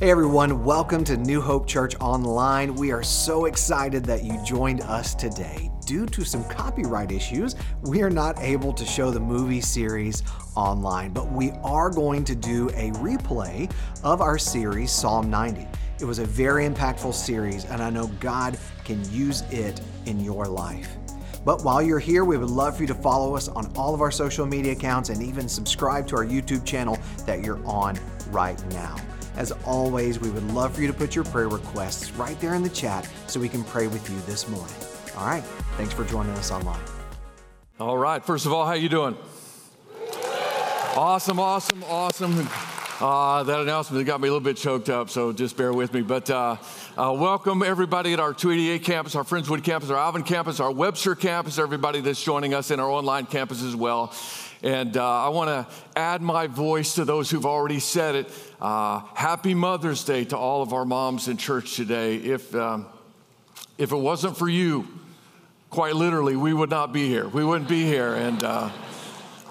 Hey everyone, welcome to New Hope Church Online. We are so excited that you joined us today. Due to some copyright issues, we are not able to show the movie series online, but we are going to do a replay of our series, Psalm 90. It was a very impactful series, and I know God can use it in your life. But while you're here, we would love for you to follow us on all of our social media accounts and even subscribe to our YouTube channel that you're on right now. As always, we would love for you to put your prayer requests right there in the chat so we can pray with you this morning. All right, thanks for joining us online. All right, first of all, how you doing? Awesome, awesome, awesome. Uh, that announcement got me a little bit choked up, so just bear with me. But uh, uh, welcome everybody at our 288 campus, our Friendswood campus, our Alvin campus, our Webster campus, everybody that's joining us in our online campus as well. And uh, I want to add my voice to those who've already said it. Uh, happy Mother's Day to all of our moms in church today. If, um, if it wasn't for you, quite literally, we would not be here. We wouldn't be here. And, uh,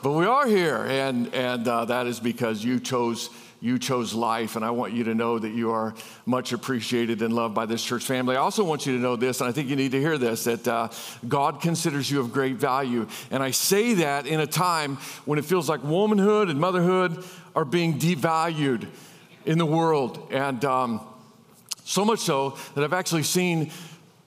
but we are here, and, and uh, that is because you chose you chose life, and I want you to know that you are much appreciated and loved by this church family. I also want you to know this, and I think you need to hear this that uh, God considers you of great value. And I say that in a time when it feels like womanhood and motherhood are being devalued in the world. And um, so much so that I've actually seen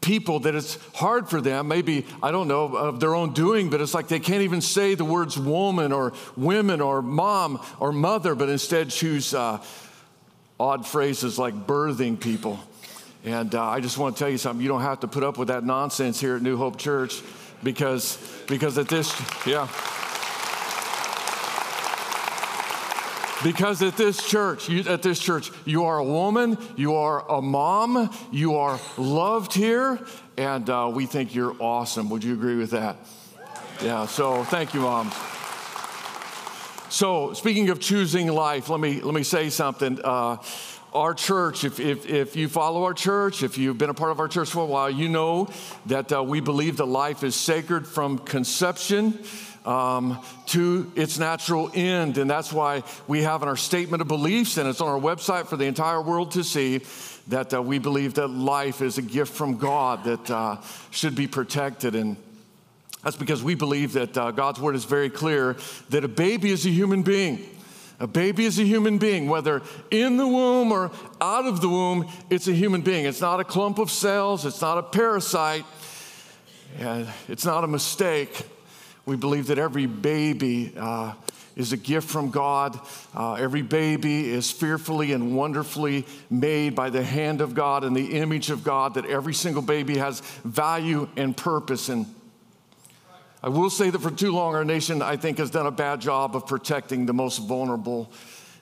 people that it's hard for them, maybe, I don't know, of their own doing, but it's like they can't even say the words woman or women or mom or mother, but instead choose uh, odd phrases like birthing people. And uh, I just want to tell you something you don't have to put up with that nonsense here at New Hope Church because, because at this, yeah. Because at this church, you, at this church, you are a woman, you are a mom, you are loved here, and uh, we think you're awesome. Would you agree with that? Yeah. So thank you, mom. So speaking of choosing life, let me let me say something. Uh, our church, if, if, if, you follow our church, if you've been a part of our church for a while, you know that uh, we believe that life is sacred from conception um, to its natural end. And that's why we have in our statement of beliefs, and it's on our website for the entire world to see, that uh, we believe that life is a gift from God that uh, should be protected. And that's because we believe that uh, God's word is very clear that a baby is a human being. A baby is a human being, whether in the womb or out of the womb, it's a human being. It's not a clump of cells, it's not a parasite, and it's not a mistake. We believe that every baby uh, is a gift from God. Uh, every baby is fearfully and wonderfully made by the hand of God and the image of God, that every single baby has value and purpose. And I will say that for too long, our nation, I think, has done a bad job of protecting the most vulnerable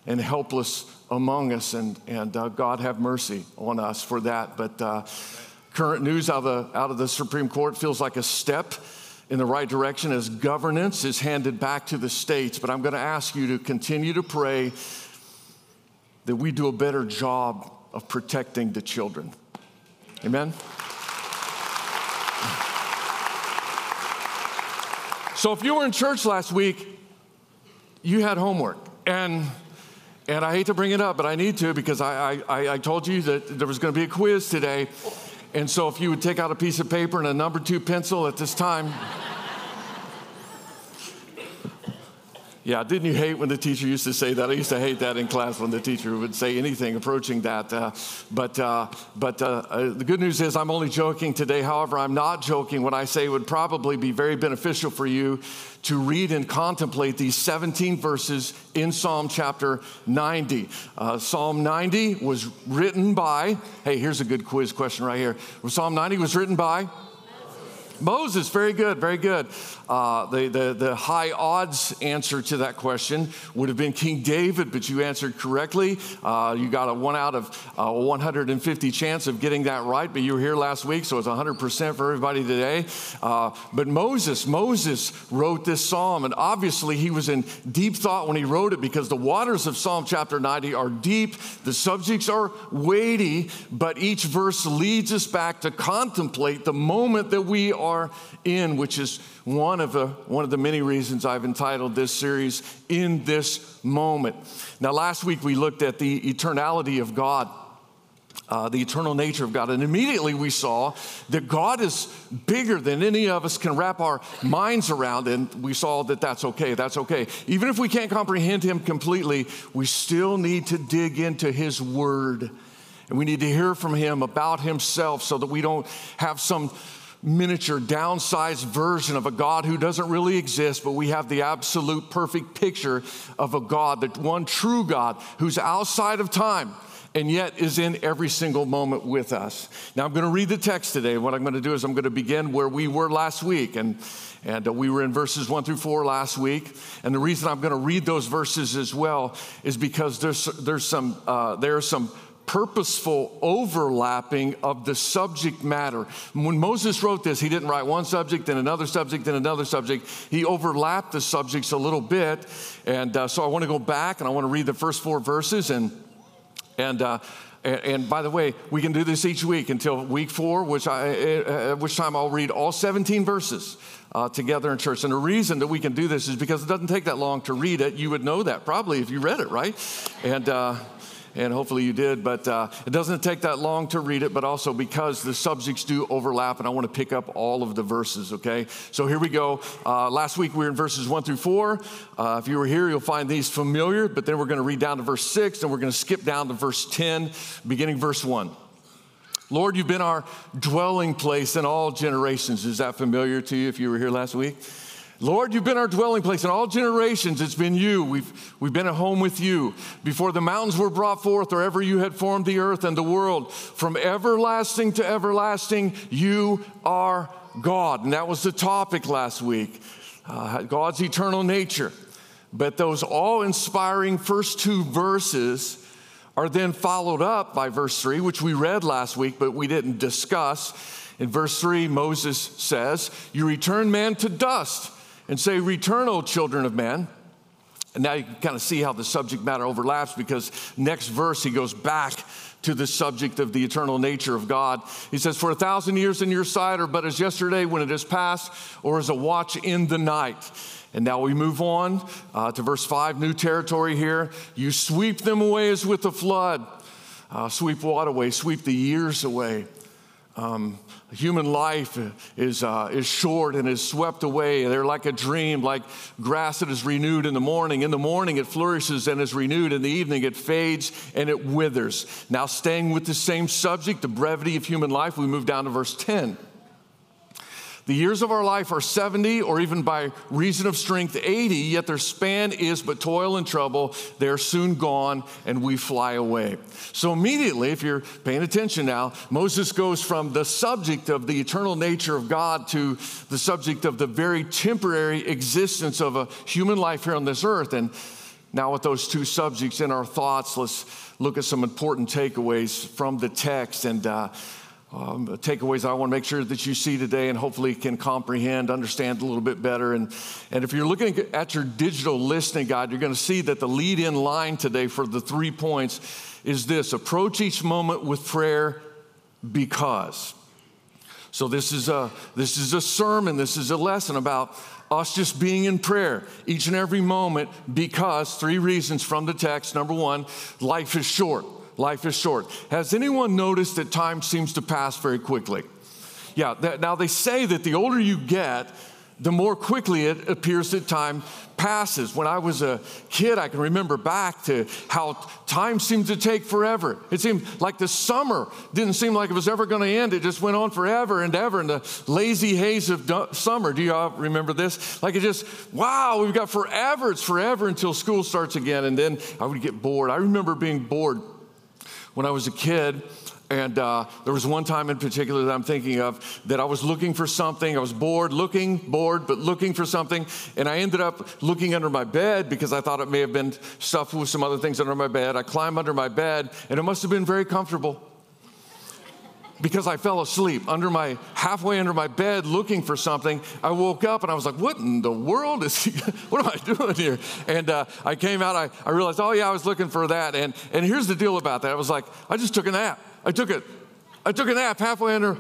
and helpless among us. And, and uh, God have mercy on us for that. But uh, current news out of, the, out of the Supreme Court feels like a step in the right direction as governance is handed back to the states. But I'm going to ask you to continue to pray that we do a better job of protecting the children. Amen? So if you were in church last week, you had homework. And and I hate to bring it up, but I need to because I, I, I told you that there was going to be a quiz today. And so if you would take out a piece of paper and a number two pencil at this time. Yeah, didn't you hate when the teacher used to say that? I used to hate that in class when the teacher would say anything approaching that. Uh, but uh, but uh, uh, the good news is I'm only joking today. However, I'm not joking when I say would probably be very beneficial for you to read and contemplate these 17 verses in Psalm chapter 90. Uh, Psalm 90 was written by, hey, here's a good quiz question right here. Psalm 90 was written by Moses, very good, very good. Uh, the, the, the high odds answer to that question would have been King David, but you answered correctly. Uh, you got a one out of uh, 150 chance of getting that right, but you were here last week, so it's 100% for everybody today. Uh, but Moses, Moses wrote this psalm, and obviously he was in deep thought when he wrote it because the waters of Psalm chapter 90 are deep, the subjects are weighty, but each verse leads us back to contemplate the moment that we are are in, which is one of the one of the many reasons I've entitled this series "In This Moment." Now, last week we looked at the eternality of God uh, the eternal nature of God. And immediately we saw that God is bigger than any of us can wrap our minds around. And we saw that that's okay. That's okay. Even if we can't comprehend Him completely, we still need to dig into His Word. And we need to hear from Him about Himself so that we don't have some miniature, downsized version of a God who doesn't really exist, but we have the absolute perfect picture of a God, the one true God who's outside of time and yet is in every single moment with us. Now, I'm going to read the text today. What I'm going to do is I'm going to begin where we were last week. And, and uh, we were in verses one through four last week. And the reason I'm going to read those verses as well is because there's, there's some, uh, there's some purposeful overlapping of the subject matter. When Moses wrote this, he didn't write one subject, then another subject, then another subject. He overlapped the subjects a little bit. And uh, so I want to go back and I want to read the first four verses and and, uh, and, and, by the way, we can do this each week until week four, which I, at which time I'll read all 17 verses uh, together in church. And the reason that we can do this is because it doesn't take that long to read it. You would know that probably if you read it, right? And uh, and hopefully you did. But uh, it doesn't take that long to read it, but also because the subjects do overlap, and I want to pick up all of the verses, okay? So here we go. Uh, last week we were in verses one through four. Uh, if you were here, you'll find these familiar, but then we're going to read down to verse six, and we're going to skip down to verse 10, beginning verse one. Lord, you've been our dwelling place in all generations. Is that familiar to you if you were here last week? Lord, you've been our dwelling place in all generations. It's been you. We've, we've been at home with you. Before the mountains were brought forth, or ever you had formed the earth and the world, from everlasting to everlasting, you are God. And that was the topic last week uh, God's eternal nature. But those awe inspiring first two verses are then followed up by verse three, which we read last week, but we didn't discuss. In verse 3, Moses says, You return man to dust and say, Return, O children of man. And now you can kind of see how the subject matter overlaps because next verse he goes back to the subject of the eternal nature of God. He says, For a thousand years in your sight are but as yesterday when it is past, or as a watch in the night. And now we move on uh, to verse 5, new territory here. You sweep them away as with a flood. Uh, sweep what away? Sweep the years away. Um, human life is, uh, is short and is swept away. They're like a dream, like grass that is renewed in the morning. In the morning, it flourishes and is renewed. In the evening, it fades and it withers. Now, staying with the same subject, the brevity of human life, we move down to verse 10. The years of our life are 70, or even by reason of strength, 80, yet their span is but toil and trouble. They are soon gone, and we fly away. So, immediately, if you're paying attention now, Moses goes from the subject of the eternal nature of God to the subject of the very temporary existence of a human life here on this earth. And now, with those two subjects in our thoughts, let's look at some important takeaways from the text. And uh, um, takeaways I want to make sure that you see today and hopefully can comprehend, understand a little bit better. And, and if you're looking at your digital listening guide, you're going to see that the lead in line today for the three points is this approach each moment with prayer because. So this is a this is a sermon, this is a lesson about us just being in prayer each and every moment because three reasons from the text. Number one, life is short. Life is short. Has anyone noticed that time seems to pass very quickly? Yeah, that, now they say that the older you get, the more quickly it appears that time passes. When I was a kid, I can remember back to how time seemed to take forever. It seemed like the summer didn't seem like it was ever going to end. It just went on forever and ever in the lazy haze of summer. Do you all remember this? Like it just, wow, we've got forever. It's forever until school starts again. And then I would get bored. I remember being bored when I was a kid. And uh, there was one time in particular that I'm thinking of that I was looking for something. I was bored, looking, bored, but looking for something. And I ended up looking under my bed because I thought it may have been stuffed with some other things under my bed. I climbed under my bed, and it must have been very comfortable because I fell asleep under my halfway under my bed looking for something. I woke up and I was like, "What in the world is? He, what am I doing here?" And uh, I came out. I, I realized, "Oh yeah, I was looking for that." And and here's the deal about that. I was like, I just took a nap. I took it. I took a nap halfway under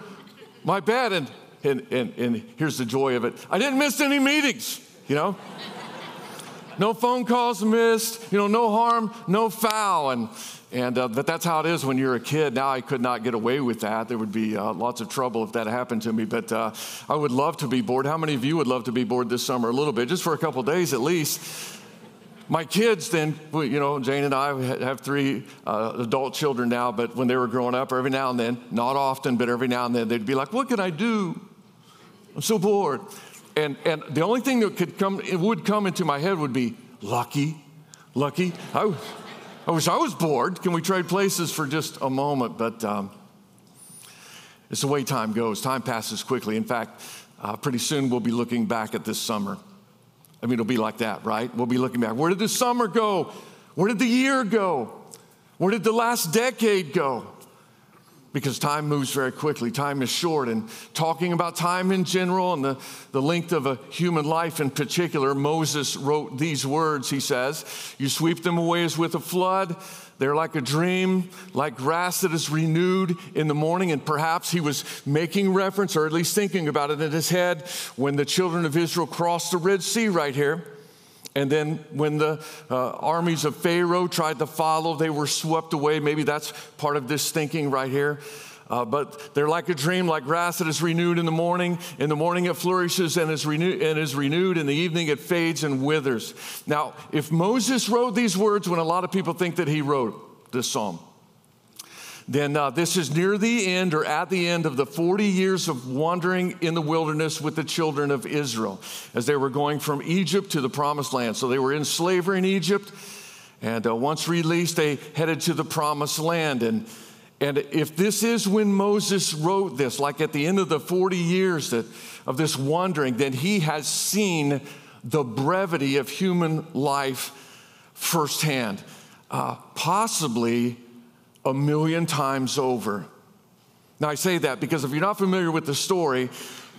my bed, and and, and, and here's the joy of it I didn't miss any meetings, you know? no phone calls missed, you know, no harm, no foul. And, and uh, but that's how it is when you're a kid. Now I could not get away with that. There would be uh, lots of trouble if that happened to me. But uh, I would love to be bored. How many of you would love to be bored this summer a little bit, just for a couple days at least? My kids, then, you know, Jane and I have three uh, adult children now, but when they were growing up, every now and then, not often, but every now and then, they'd be like, What can I do? I'm so bored. And, and the only thing that could come, it would come into my head would be, Lucky, lucky. I, I wish I was bored. Can we trade places for just a moment? But um, it's the way time goes. Time passes quickly. In fact, uh, pretty soon we'll be looking back at this summer. I mean, it'll be like that, right? We'll be looking back. Where did the summer go? Where did the year go? Where did the last decade go? Because time moves very quickly. Time is short. And talking about time in general and the, the length of a human life in particular, Moses wrote these words. He says, You sweep them away as with a flood. They're like a dream, like grass that is renewed in the morning. And perhaps he was making reference, or at least thinking about it in his head, when the children of Israel crossed the Red Sea right here. And then when the uh, armies of Pharaoh tried to follow, they were swept away. Maybe that's part of this thinking right here. Uh, but they're like a dream, like grass that is renewed in the morning. In the morning it flourishes and is, renew- and is renewed. In the evening it fades and withers. Now, if Moses wrote these words when a lot of people think that he wrote this psalm, then uh, this is near the end or at the end of the 40 years of wandering in the wilderness with the children of Israel as they were going from Egypt to the promised land. So they were in slavery in Egypt, and uh, once released, they headed to the promised land. And, and if this is when Moses wrote this, like at the end of the 40 years that, of this wandering, then he has seen the brevity of human life firsthand. Uh, possibly a million times over. Now, I say that because if you're not familiar with the story,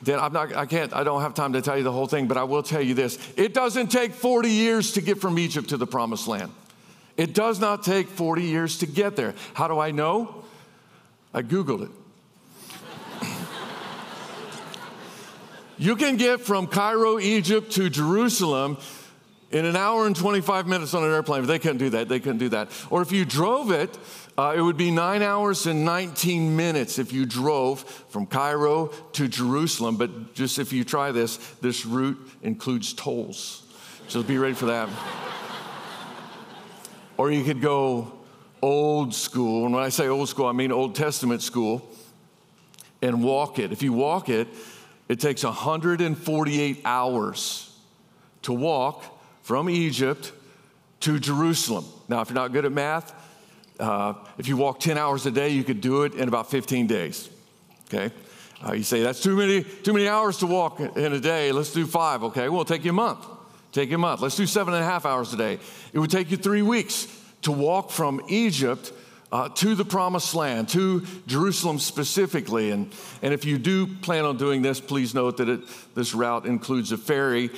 then I'm not, I can't, I don't have time to tell you the whole thing, but I will tell you this. It doesn't take 40 years to get from Egypt to the promised land. It does not take 40 years to get there. How do I know? I Googled it. you can get from Cairo, Egypt to Jerusalem in an hour and 25 minutes on an airplane. But they couldn't do that. They couldn't do that. Or if you drove it, uh, it would be nine hours and 19 minutes if you drove from Cairo to Jerusalem. But just if you try this, this route includes tolls. So be ready for that. or you could go old school. And when I say old school, I mean Old Testament school and walk it. If you walk it, it takes 148 hours to walk from Egypt to Jerusalem. Now, if you're not good at math, uh, if you walk 10 hours a day, you could do it in about 15 days. Okay? Uh, you say, that's too many, too many hours to walk in a day. Let's do five. Okay, well, take you a month. Take you a month. Let's do seven and a half hours a day. It would take you three weeks to walk from Egypt uh, to the promised land, to Jerusalem specifically. And, and if you do plan on doing this, please note that it, this route includes a ferry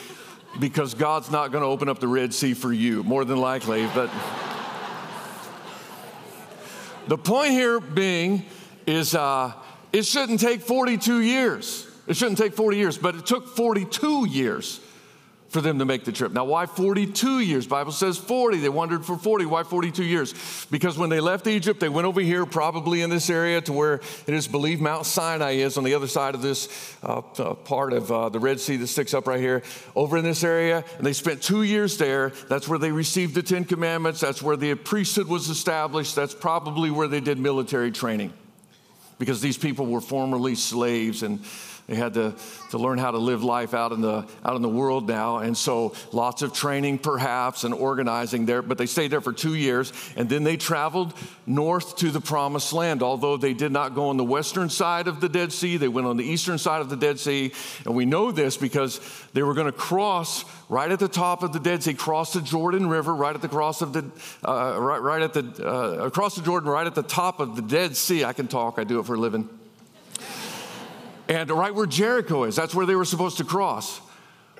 because God's not going to open up the Red Sea for you, more than likely. But. The point here being is uh, it shouldn't take 42 years. It shouldn't take 40 years, but it took 42 years for them to make the trip. Now, why 42 years? Bible says 40. They wandered for 40. Why 42 years? Because when they left Egypt, they went over here, probably in this area, to where it is believed Mount Sinai is on the other side of this uh, uh, part of uh, the Red Sea that sticks up right here. Over in this area, and they spent two years there. That's where they received the Ten Commandments. That's where the priesthood was established. That's probably where they did military training, because these people were formerly slaves and they had to, to learn how to live life out in, the, out in the world now. And so lots of training, perhaps, and organizing there. But they stayed there for two years. And then they traveled north to the promised land. Although they did not go on the western side of the Dead Sea, they went on the eastern side of the Dead Sea. And we know this because they were going to cross right at the top of the Dead Sea, cross the Jordan River, right at the cross of the, uh, right, right at the, uh, across the Jordan, right at the top of the Dead Sea. I can talk, I do it for a living and right where Jericho is. That's where they were supposed to cross.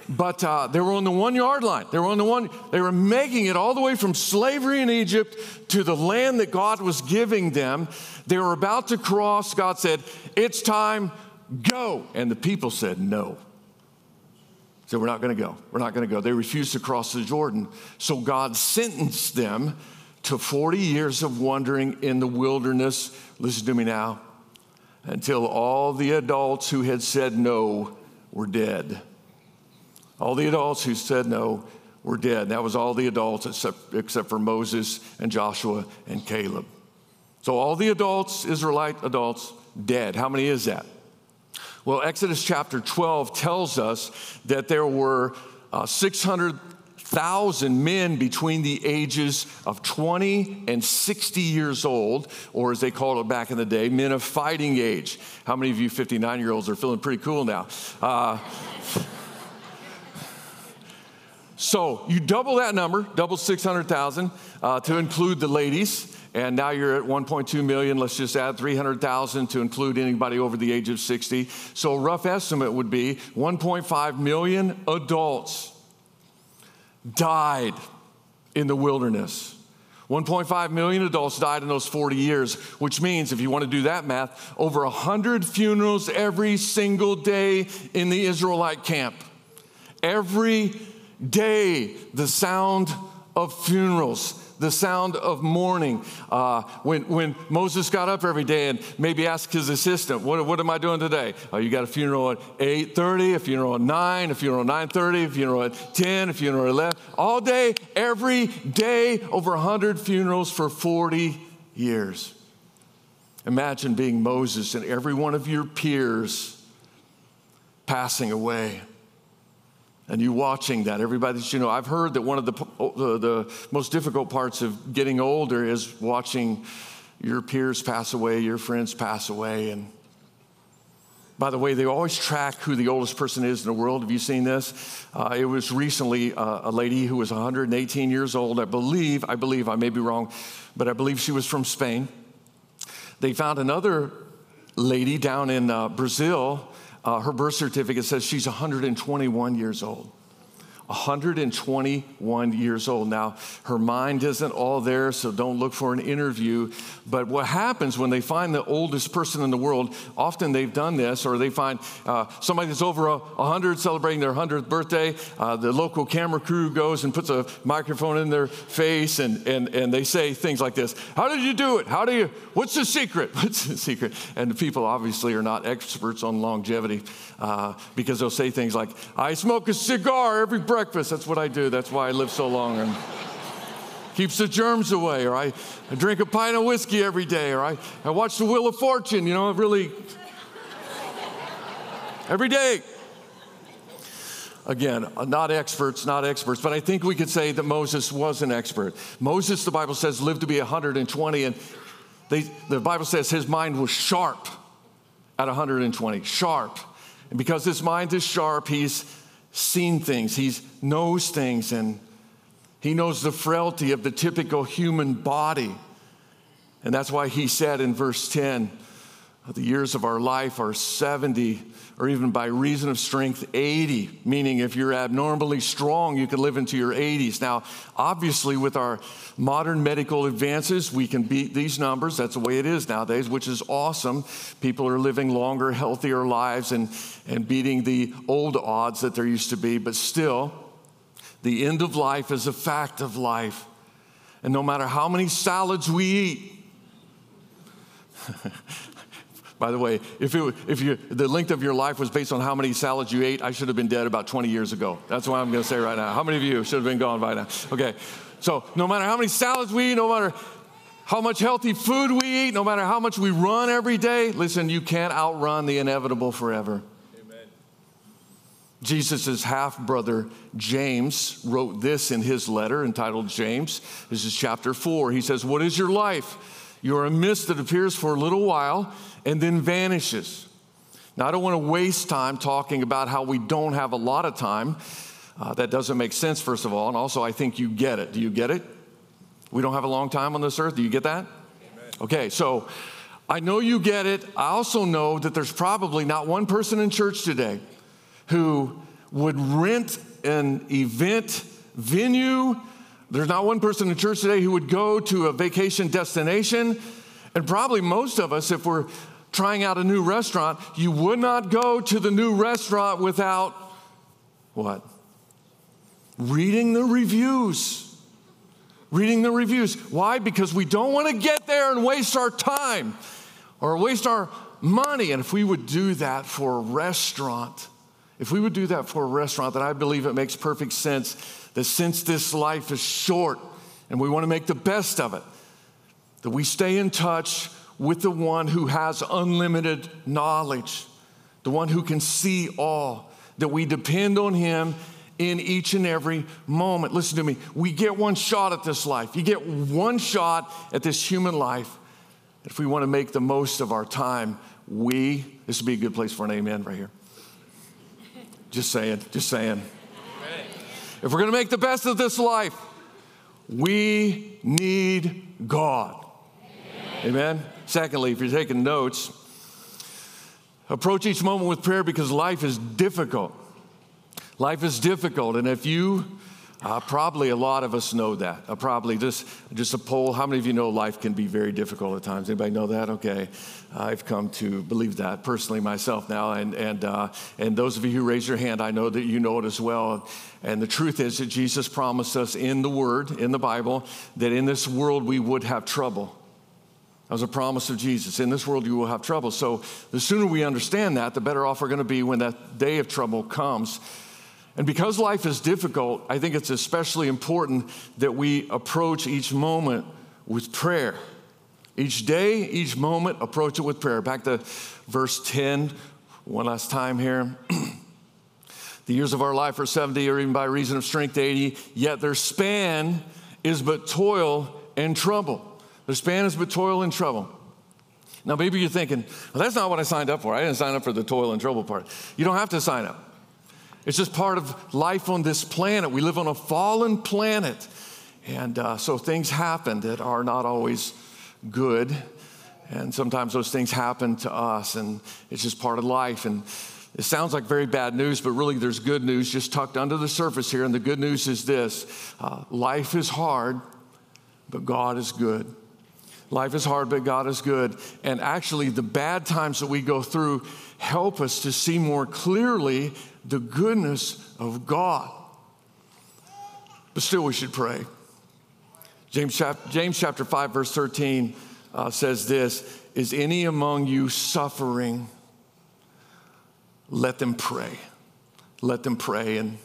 But uh, they were on the one yard line. They were on the one, they were making it all the way from slavery in Egypt to the land that God was giving them. They were about to cross. God said, It's time go. And the people said, No. So we're not going to go. We're not going to go. They refused to cross the Jordan. So God sentenced them to 40 years of wandering in the wilderness. Listen to me now. Until all the adults who had said no were dead. All the adults who said no were dead. That was all the adults except, except for Moses and Joshua and Caleb. So all the adults, Israelite adults, dead. How many is that? Well, Exodus chapter 12 tells us that there were uh, 600,000 men between the ages of 20 and 60 years old, or as they called it back in the day, men of fighting age. How many of you 59 year olds are feeling pretty cool now? Uh, so you double that number, double 600,000 uh, to include the ladies and now you're at 1.2 million. Let's just add 300,000 to include anybody over the age of 60. So, a rough estimate would be 1.5 million adults died in the wilderness. 1.5 million adults died in those 40 years, which means, if you want to do that math, over 100 funerals every single day in the Israelite camp. Every day, the sound of funerals the sound of mourning. Uh, when, when Moses got up every day and maybe asked his assistant, what, what am I doing today? Oh, you got a funeral at 8.30, a funeral at 9, a funeral at 9.30, a funeral at 10, a funeral at 11. All day, every day, over 100 funerals for 40 years. Imagine being Moses and every one of your peers passing away and you watching that, everybody that you know. I've heard that one of the, the, the, most difficult parts of getting older is watching your peers pass away, your friends pass away. And by the way, they always track who the oldest person is in the world. Have you seen this? Uh, it was recently uh, a lady who was 118 years old. I believe, I believe, I may be wrong, but I believe she was from Spain. They found another lady down in uh, Brazil uh, her birth certificate says she's 121 years old. 121 years old. Now, her mind isn't all there, so don't look for an interview. But what happens when they find the oldest person in the world, often they've done this, or they find uh, somebody that's over a 100 celebrating their 100th birthday. Uh, the local camera crew goes and puts a microphone in their face, and, and, and they say things like this How did you do it? How do you, what's the secret? What's the secret? And the people obviously are not experts on longevity uh, because they'll say things like, I smoke a cigar every breakfast. That's what I do. That's why I live so long. And keeps the germs away. Or I, I drink a pint of whiskey every day. Or I, I watch the Wheel of Fortune. You know, really, every day. Again, not experts, not experts, but I think we could say that Moses was an expert. Moses, the Bible says, lived to be 120, and they, the Bible says his mind was sharp at 120, sharp. And because his mind is sharp, he's seen things, he knows things, and he knows the frailty of the typical human body. And that's why he said in verse 10 the years of our life are 70 or even by reason of strength, 80, meaning if you're abnormally strong, you can live into your 80s. Now, obviously, with our modern medical advances, we can beat these numbers. That's the way it is nowadays, which is awesome. People are living longer, healthier lives and, and beating the old odds that there used to be. But still, the end of life is a fact of life. And no matter how many salads we eat, By the way, if, it, if you, the length of your life was based on how many salads you ate, I should have been dead about 20 years ago. That's what I'm going to say right now. How many of you should have been gone by now? Okay. So, no matter how many salads we eat, no matter how much healthy food we eat, no matter how much we run every day, listen, you can't outrun the inevitable forever. Amen. Jesus' half brother James wrote this in his letter entitled James. This is chapter four. He says, What is your life? You are a mist that appears for a little while and then vanishes. Now, I don't want to waste time talking about how we don't have a lot of time. Uh, that doesn't make sense, first of all. And also, I think you get it. Do you get it? We don't have a long time on this earth. Do you get that? Amen. Okay, so I know you get it. I also know that there's probably not one person in church today who would rent an event venue. There's not one person in church today who would go to a vacation destination. And probably most of us, if we're trying out a new restaurant, you would not go to the new restaurant without what? Reading the reviews. Reading the reviews. Why? Because we don't want to get there and waste our time or waste our money. And if we would do that for a restaurant, if we would do that for a restaurant, then I believe it makes perfect sense that since this life is short and we want to make the best of it, that we stay in touch with the one who has unlimited knowledge, the one who can see all, that we depend on him in each and every moment. Listen to me. We get one shot at this life. You get one shot at this human life. If we want to make the most of our time, we, this would be a good place for an amen right here. Just saying, just saying. If we're going to make the best of this life, we need God. Amen. Secondly, if you're taking notes, approach each moment with prayer because life is difficult. Life is difficult, and if you uh, probably a lot of us know that. Uh, probably just just a poll. How many of you know life can be very difficult at times? Anybody know that? Okay, I've come to believe that personally myself now, and and uh, and those of you who raise your hand, I know that you know it as well. And the truth is that Jesus promised us in the Word, in the Bible, that in this world we would have trouble. That was a promise of Jesus. In this world, you will have trouble. So, the sooner we understand that, the better off we're going to be when that day of trouble comes. And because life is difficult, I think it's especially important that we approach each moment with prayer. Each day, each moment, approach it with prayer. Back to verse 10, one last time here. the years of our life are 70, or even by reason of strength, 80, yet their span is but toil and trouble. Their span is but toil and trouble. Now, maybe you're thinking, well, that's not what I signed up for. I didn't sign up for the toil and trouble part. You don't have to sign up. It's just part of life on this planet. We live on a fallen planet. And uh, so things happen that are not always good. And sometimes those things happen to us, and it's just part of life. And it sounds like very bad news, but really there's good news just tucked under the surface here. And the good news is this uh, life is hard, but God is good. Life is hard, but God is good. And actually, the bad times that we go through help us to see more clearly the goodness of God. But still, we should pray. James, chapter, James chapter 5, verse 13 uh, says this Is any among you suffering? Let them pray. Let them pray. And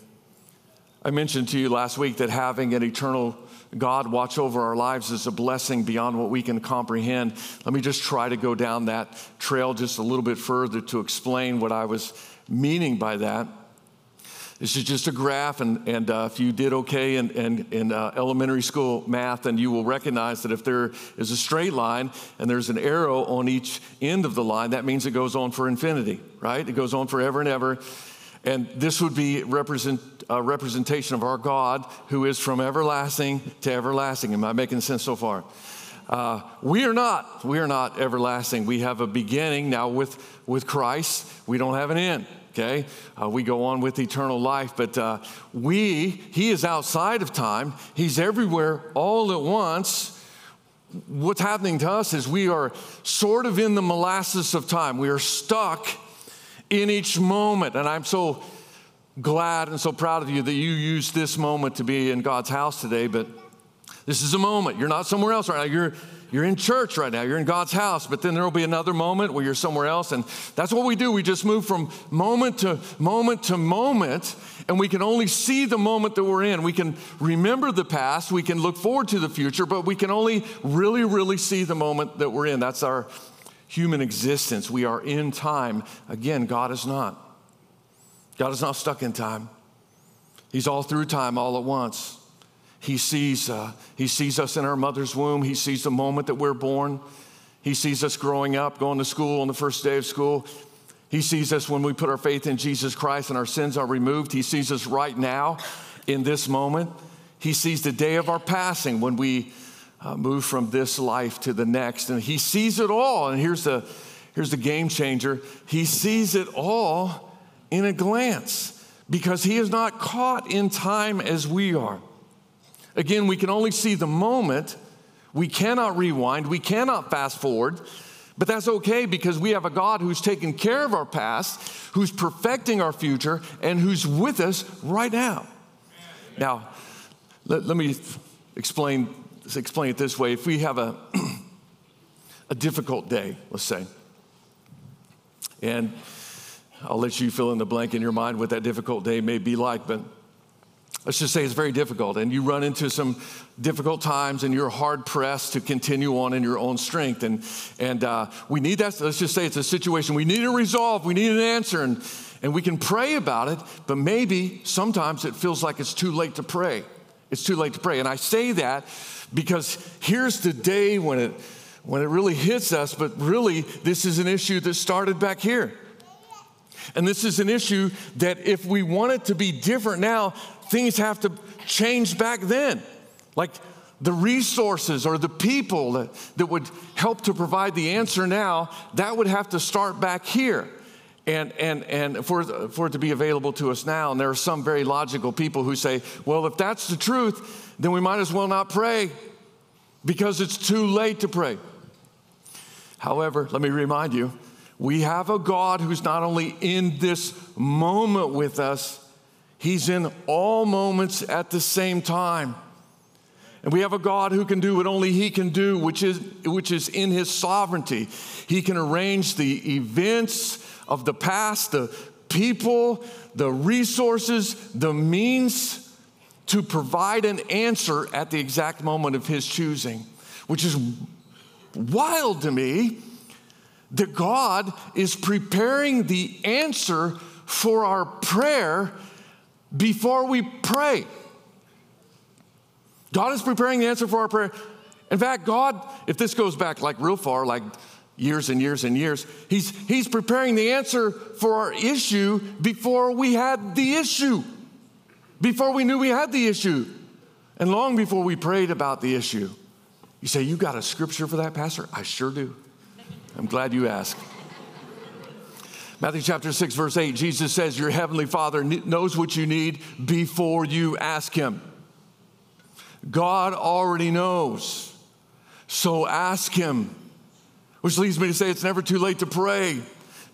I mentioned to you last week that having an eternal God watch over our lives is a blessing beyond what we can comprehend. Let me just try to go down that trail just a little bit further to explain what I was meaning by that. This is just a graph, and, and uh, if you did okay in, in, in uh, elementary school math, then you will recognize that if there is a straight line and there's an arrow on each end of the line, that means it goes on for infinity, right? It goes on forever and ever. And this would be represent, a representation of our God who is from everlasting to everlasting. Am I making sense so far? Uh, we are not. We are not everlasting. We have a beginning now with, with Christ. We don't have an end okay? Uh, we go on with eternal life, but uh, we, He is outside of time, He's everywhere all at once. What's happening to us is we are sort of in the molasses of time. We are stuck in each moment. And I'm so glad and so proud of you that you used this moment to be in God's house today, but this is a moment. You're not somewhere else right now. You're you're in church right now, you're in God's house, but then there will be another moment where you're somewhere else. And that's what we do. We just move from moment to moment to moment, and we can only see the moment that we're in. We can remember the past, we can look forward to the future, but we can only really, really see the moment that we're in. That's our human existence. We are in time. Again, God is not. God is not stuck in time, He's all through time all at once. He sees, uh, he sees us in our mother's womb. He sees the moment that we're born. He sees us growing up, going to school on the first day of school. He sees us when we put our faith in Jesus Christ and our sins are removed. He sees us right now in this moment. He sees the day of our passing when we uh, move from this life to the next. And He sees it all. And here's the, here's the game changer He sees it all in a glance because He is not caught in time as we are. Again, we can only see the moment. We cannot rewind. We cannot fast forward. But that's okay because we have a God who's taking care of our past, who's perfecting our future, and who's with us right now. Now, let, let me explain, explain it this way. If we have a, a difficult day, let's say, and I'll let you fill in the blank in your mind what that difficult day may be like, but let's just say it's very difficult and you run into some difficult times and you're hard pressed to continue on in your own strength and and uh, we need that let's just say it's a situation we need a resolve we need an answer and and we can pray about it but maybe sometimes it feels like it's too late to pray it's too late to pray and i say that because here's the day when it when it really hits us but really this is an issue that started back here and this is an issue that if we want it to be different now, things have to change back then. Like the resources or the people that, that would help to provide the answer now, that would have to start back here. And, and, and for, for it to be available to us now. And there are some very logical people who say, well, if that's the truth, then we might as well not pray because it's too late to pray. However, let me remind you, we have a God who's not only in this moment with us, He's in all moments at the same time. And we have a God who can do what only He can do, which is, which is in His sovereignty. He can arrange the events of the past, the people, the resources, the means to provide an answer at the exact moment of His choosing, which is wild to me that God is preparing the answer for our prayer before we pray. God is preparing the answer for our prayer. In fact, God, if this goes back like real far, like years and years and years, He's, he's preparing the answer for our issue before we had the issue, before we knew we had the issue, and long before we prayed about the issue. You say, You got a scripture for that, Pastor? I sure do. I'm glad you asked. Matthew chapter 6, verse 8, Jesus says, Your heavenly Father knows what you need before you ask Him. God already knows. So ask Him. Which leads me to say it's never too late to pray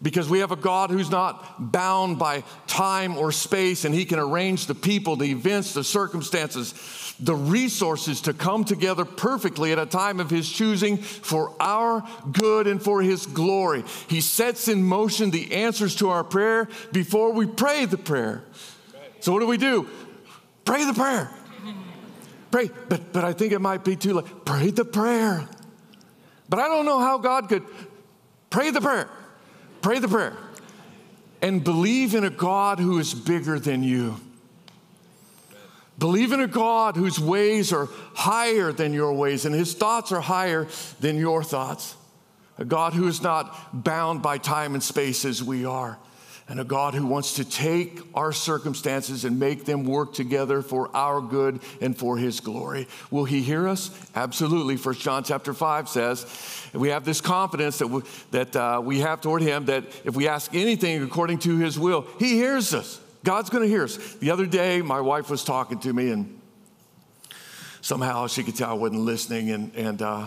because we have a God who's not bound by time or space and He can arrange the people, the events, the circumstances, the resources to come together perfectly at a time of His choosing for our good and for His glory. He sets in motion the answers to our prayer before we pray the prayer. So, what do we do? Pray the prayer. Pray, but, but I think it might be too late. Pray the prayer. But I don't know how God could pray the prayer. Pray the prayer and believe in a God who is bigger than you. Believe in a God whose ways are higher than your ways and his thoughts are higher than your thoughts. A God who is not bound by time and space as we are and a God who wants to take our circumstances and make them work together for our good and for his glory. Will he hear us? Absolutely. First John chapter 5 says, we have this confidence that, we, that uh, we have toward him that if we ask anything according to his will, he hears us. God's going to hear us. The other day, my wife was talking to me and somehow she could tell I wasn't listening and, and uh,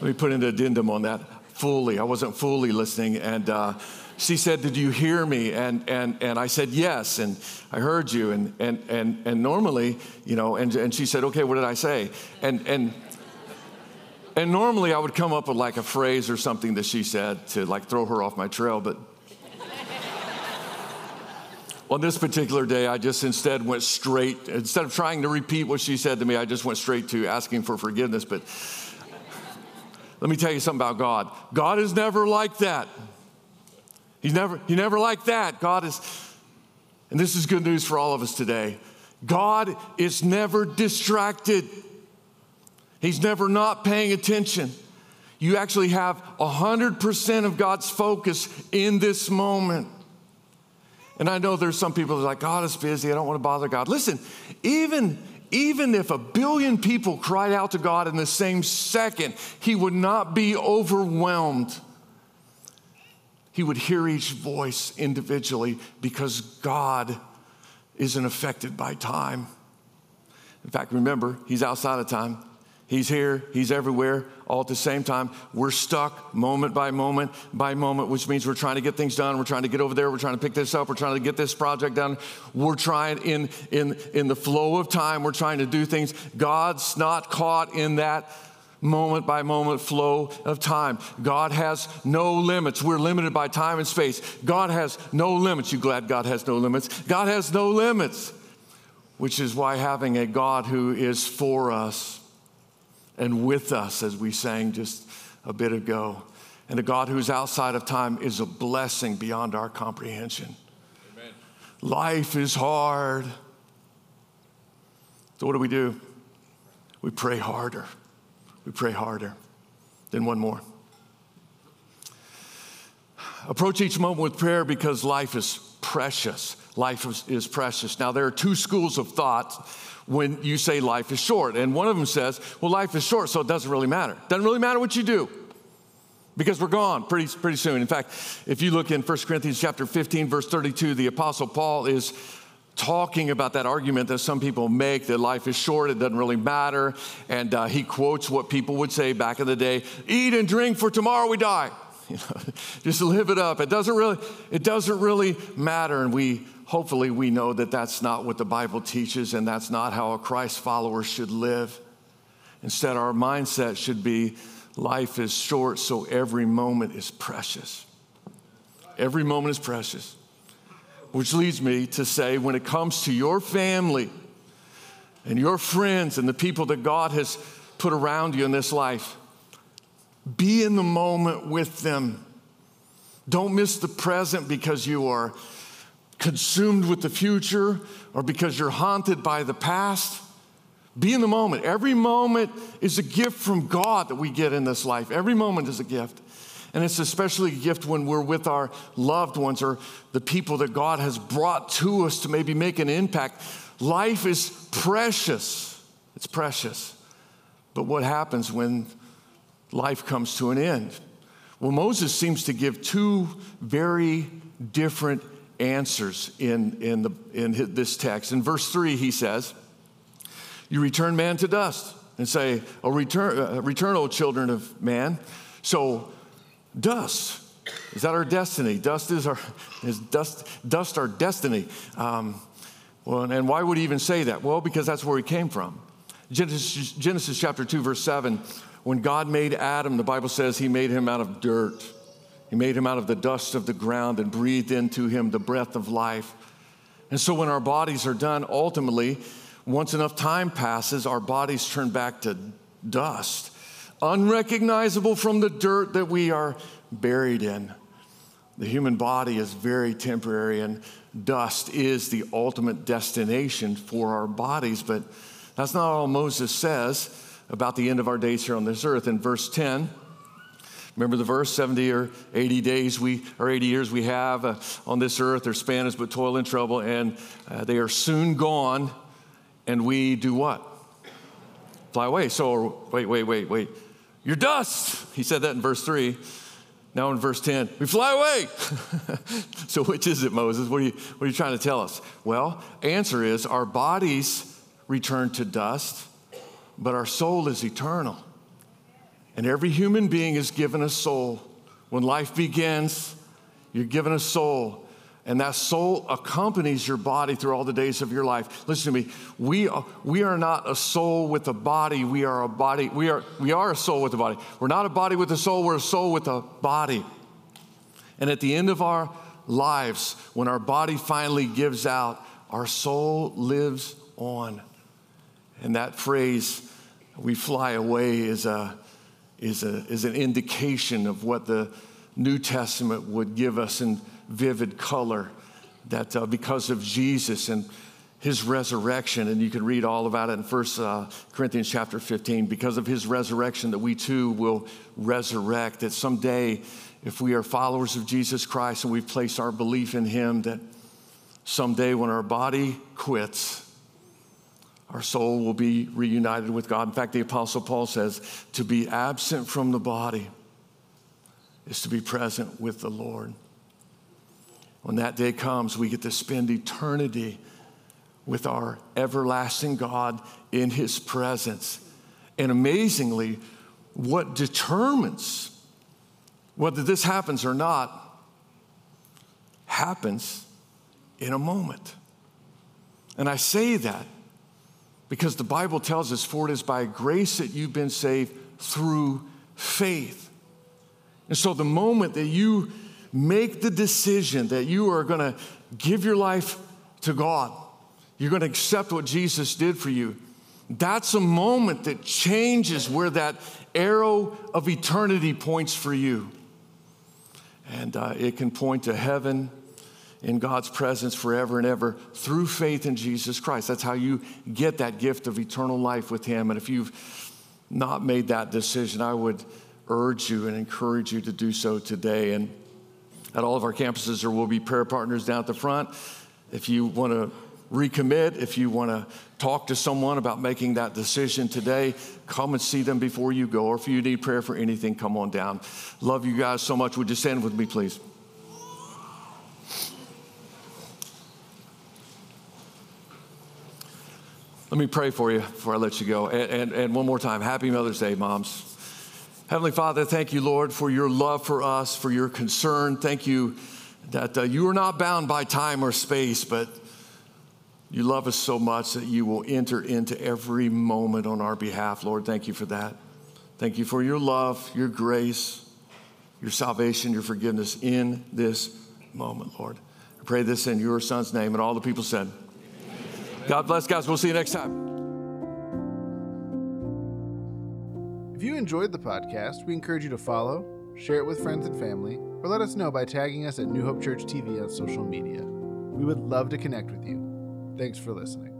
let me put an addendum on that fully. I wasn't fully listening. And uh, she said, Did you hear me? And, and, and I said, Yes. And I heard you. And, and, and, and normally, you know, and, and she said, Okay, what did I say? And, and, and normally I would come up with like a phrase or something that she said to like throw her off my trail. But on this particular day, I just instead went straight, instead of trying to repeat what she said to me, I just went straight to asking for forgiveness. But let me tell you something about God. God is never like that. He's never, he never like that. God is, and this is good news for all of us today. God is never distracted. He's never not paying attention. You actually have 100% of God's focus in this moment. And I know there's some people that are like, God is busy. I don't want to bother God. Listen, even even if a billion people cried out to God in the same second, he would not be overwhelmed. He would hear each voice individually because God isn't affected by time. In fact, remember, he's outside of time. He's here, He's everywhere, all at the same time. We're stuck moment by moment by moment, which means we're trying to get things done. We're trying to get over there. We're trying to pick this up. We're trying to get this project done. We're trying in, in, in the flow of time, we're trying to do things. God's not caught in that moment by moment flow of time. God has no limits. We're limited by time and space. God has no limits. You glad God has no limits? God has no limits, which is why having a God who is for us and with us, as we sang just a bit ago. And a God who's outside of time is a blessing beyond our comprehension. Amen. Life is hard. So, what do we do? We pray harder. We pray harder. Then, one more. Approach each moment with prayer because life is precious. Life is, is precious. Now, there are two schools of thought when you say life is short. And one of them says, well, life is short, so it doesn't really matter. Doesn't really matter what you do because we're gone pretty, pretty soon. In fact, if you look in 1 Corinthians chapter 15, verse 32, the Apostle Paul is talking about that argument that some people make that life is short, it doesn't really matter. And uh, he quotes what people would say back in the day eat and drink, for tomorrow we die. You know, just live it up. It doesn't really, it doesn't really matter. And we hopefully we know that that's not what the Bible teaches and that's not how a Christ follower should live. Instead, our mindset should be life is short, so every moment is precious. Every moment is precious. Which leads me to say when it comes to your family and your friends and the people that God has put around you in this life, be in the moment with them. Don't miss the present because you are consumed with the future or because you're haunted by the past. Be in the moment. Every moment is a gift from God that we get in this life. Every moment is a gift. And it's especially a gift when we're with our loved ones or the people that God has brought to us to maybe make an impact. Life is precious. It's precious. But what happens when life comes to an end? Well, Moses seems to give two very different answers in, in, the, in this text. In verse 3, he says, You return man to dust and say, Oh, return, uh, return, O children of man. So, dust. Is that our destiny? Dust is our is dust, dust our destiny. Um, well, and why would he even say that? Well, because that's where he came from. Genesis, Genesis chapter 2, verse 7, when God made Adam, the Bible says he made him out of dirt. He made him out of the dust of the ground and breathed into him the breath of life. And so when our bodies are done, ultimately, once enough time passes, our bodies turn back to dust, unrecognizable from the dirt that we are buried in. The human body is very temporary, and dust is the ultimate destination for our bodies. But that's not all Moses says about the end of our days here on this earth. In verse 10, Remember the verse 70 or 80 days we, or 80 years we have uh, on this earth. Their span is but toil and trouble, and uh, they are soon gone. And we do what? Fly away. So, wait, wait, wait, wait. You're dust. He said that in verse 3. Now in verse 10, we fly away. so, which is it, Moses? What are, you, what are you trying to tell us? Well, answer is our bodies return to dust, but our soul is eternal. And every human being is given a soul. When life begins, you're given a soul. And that soul accompanies your body through all the days of your life. Listen to me. We are, we are not a soul with a body. We are a body. We are, we are a soul with a body. We're not a body with a soul. We're a soul with a body. And at the end of our lives, when our body finally gives out, our soul lives on. And that phrase, we fly away, is a, is, a, is an indication of what the New Testament would give us in vivid color. That uh, because of Jesus and his resurrection, and you can read all about it in First uh, Corinthians chapter 15, because of his resurrection, that we too will resurrect. That someday, if we are followers of Jesus Christ and we've placed our belief in him, that someday when our body quits, our soul will be reunited with God. In fact, the Apostle Paul says to be absent from the body is to be present with the Lord. When that day comes, we get to spend eternity with our everlasting God in His presence. And amazingly, what determines whether this happens or not happens in a moment. And I say that because the Bible tells us, for it is by grace that you've been saved through faith. And so the moment that you make the decision that you are going to give your life to God, you're going to accept what Jesus did for you, that's a moment that changes where that arrow of eternity points for you. And uh, it can point to heaven in God's presence forever and ever through faith in Jesus Christ. That's how you get that gift of eternal life with Him. And if you've not made that decision, I would urge you and encourage you to do so today. And at all of our campuses, there will be prayer partners down at the front. If you want to recommit, if you want to talk to someone about making that decision today, come and see them before you go. Or if you need prayer for anything, come on down. Love you guys so much. Would you stand with me, please? Let me pray for you before I let you go. And, and, and, one more time, happy Mother's Day, moms. Heavenly Father, thank you, Lord, for your love for us, for your concern. Thank you that uh, you are not bound by time or space, but you love us so much that you will enter into every moment on our behalf. Lord, thank you for that. Thank you for your love, your grace, your salvation, your forgiveness in this moment, Lord. I pray this in your son's name. And all the people said, God bless, guys. We'll see you next time. If you enjoyed the podcast, we encourage you to follow, share it with friends and family, or let us know by tagging us at New Hope Church TV on social media. We would love to connect with you. Thanks for listening.